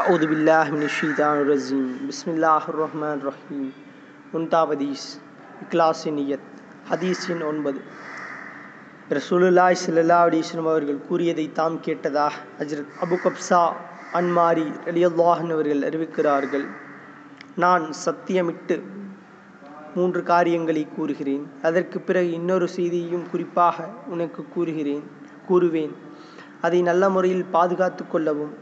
अउदबिल्लाशैतरजीम பிஸ்மில்லாஹ்ரஹ்மான் முன்தாவதீஸ் இக்லாசின் Iyad ஹதீஸின் ஒன்பது. ரசூலுல்லாய் சல்லா அலிஸ்லம் அவர்கள் கூறியதை தாம் கேட்டதாக ஹஜ்ரத் அபு கப்சா அன்மாரி அலியுல்லாஹன் அவர்கள் அறிவிக்கிறார்கள். நான் சத்தியமிட்டு மூன்று காரியங்களை கூறுகிறேன். அதற்கு பிறகு இன்னொரு செய்தியையும் குறிப்பாக உனக்கு கூறுகிறேன் கூறுவேன். அதை நல்ல முறையில் பாதுகாத்து கொள்ளவும்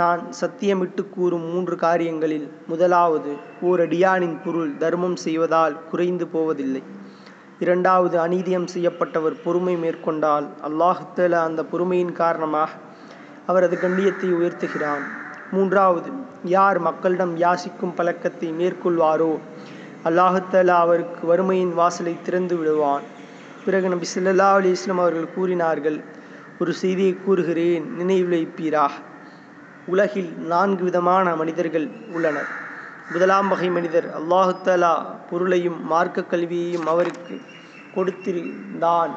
நான் சத்தியமிட்டு கூறும் மூன்று காரியங்களில் முதலாவது ஓர் அடியானின் பொருள் தர்மம் செய்வதால் குறைந்து போவதில்லை. இரண்டாவது அநீதியம் செய்யப்பட்டவர் பொறுமை மேற்கொண்டால் அல்லாஹுத்தல அந்த பொறுமையின் காரணமாக அவரது கண்ணியத்தை உயர்த்துகிறான். மூன்றாவது யார் மக்களிடம் யாசிக்கும் பழக்கத்தை மேற்கொள்வாரோ அல்லாஹுத்தலா அவருக்கு வறுமையின் வாசலை திறந்து விடுவான். பிறகு நபி சில்லா அலி வஸல்லம் அவர்கள் கூறினார்கள் ஒரு செய்தியை கூறுகிறேன் நினைவிழைப்பீராக. உலகில் நான்கு விதமான மனிதர்கள் உள்ளனர். முதலாம் வகை மனிதர் அல்லாஹுத்தலா பொருளையும் மார்க்க கல்வியையும் அவருக்கு கொடுத்திருந்தான்.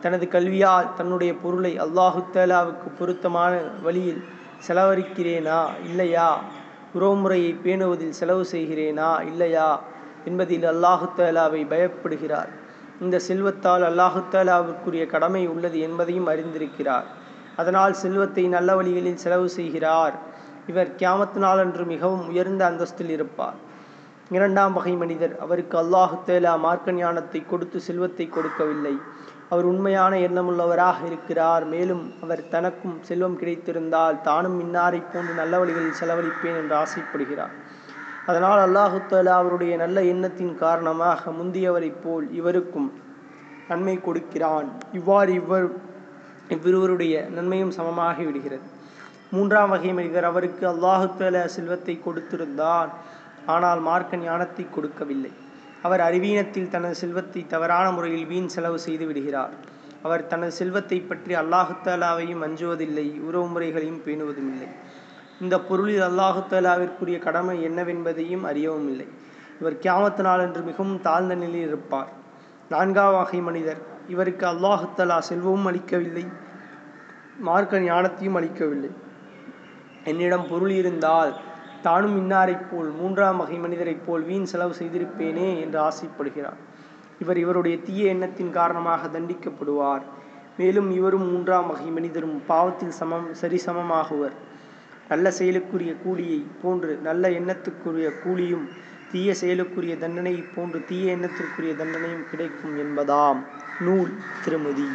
தனது கல்வியால் தன்னுடைய பொருளை அல்லாஹுத்தலாவுக்கு பொருத்தமான வழியில் செலவழிக்கிறேனா இல்லையா? உறவுமுறையை பேணுவதில் செலவு செய்கிறேனா இல்லையா? என்பதில் அல்லாஹுத்தலாவை பயப்படுகிறார். இந்த செல்வத்தால் அல்லாஹுத்தலாவிற்குரிய கடமை உள்ளது என்பதையும் அறிந்திருக்கிறார். அதனால் செல்வத்தை நல்ல வழிகளில் செலவு செய்கிறார். இவர் கியாமத்து நாளன்று மிகவும் உயர்ந்த அந்தஸ்தில் இருப்பார். இரண்டாம் வகை மனிதர். அவருக்கு அல்லாஹுத்தேலா மார்க்க ஞானத்தை கொடுத்து செல்வத்தை கொடுக்கவில்லை. அவர் உண்மையான எண்ணமுள்ளவராக இருக்கிறார். மேலும் அவர் தனக்கும் செல்வம் கிடைத்திருந்தால் தானும் இன்னாரை போன்று நல்ல வழிகளில் செலவழிப்பேன் என்று ஆசைப்படுகிறார். அதனால் அல்லாஹுத்தாலா அவருடைய நல்ல எண்ணத்தின் காரணமாக முந்தியவரைப் போல் இவருக்கும் நன்மை கொடுக்கிறான். இவ்வாறு இவர் இவ்விருவருடைய நன்மையும் சமமாகி விடுகிறது. மூன்றாம் வகை மனிதர் அவருக்கு அல்லாஹுத்தல செல்வத்தை கொடுத்திருந்தார். ஆனால் மார்க்க ஞானத்தை கொடுக்கவில்லை. அவர் அறிவீனத்தில் தனது செல்வத்தை தவறான முறையில் வீண் செலவு செய்து விடுகிறார். அவர் தனது செல்வத்தை பற்றி அல்லாஹுத்தாலாவையும் அஞ்சுவதில்லை உறவு முறைகளையும் பேணுவதும் இல்லை இந்த பொருளில் அல்லாஹுத்தாலாவிற்குரிய கடமை என்னவென்பதையும் அறியவும் இல்லை இவர் கியாமத்து நாள் என்று மிகவும் தாழ்ந்த நிலையில் இருப்பார். நான்காம் வகை மனிதர் இவருக்கு அல்லாஹுத்தலா செல்வமும் அளிக்கவில்லை மார்க்க ஞானத்தையும் அளிக்கவில்லை. என்னிடம் பொருள் இருந்தால் தானும் இன்னாரைப் போல் மூன்றாம் வகை மனிதரைப் போல் வீண் செலவு செய்திருப்பேனே என்று ஆசைப்படுகிறார். இவர் இவருடைய தீய எண்ணத்தின் காரணமாக தண்டிக்கப்படுவார். மேலும் இவரும் மூன்றாம் வகை மனிதரும் பாவத்தில் சமம் சரிசமமாகுவர். நல்ல செயலுக்குரிய கூலியை போன்று நல்ல எண்ணத்துக்குரிய கூலியும் தீய செயலுக்குரிய தண்டனை போன்று தீய எண்ணத்திற்குரிய தண்டனையும் கிடைக்கும் என்பதாம். நூல் திருமதி.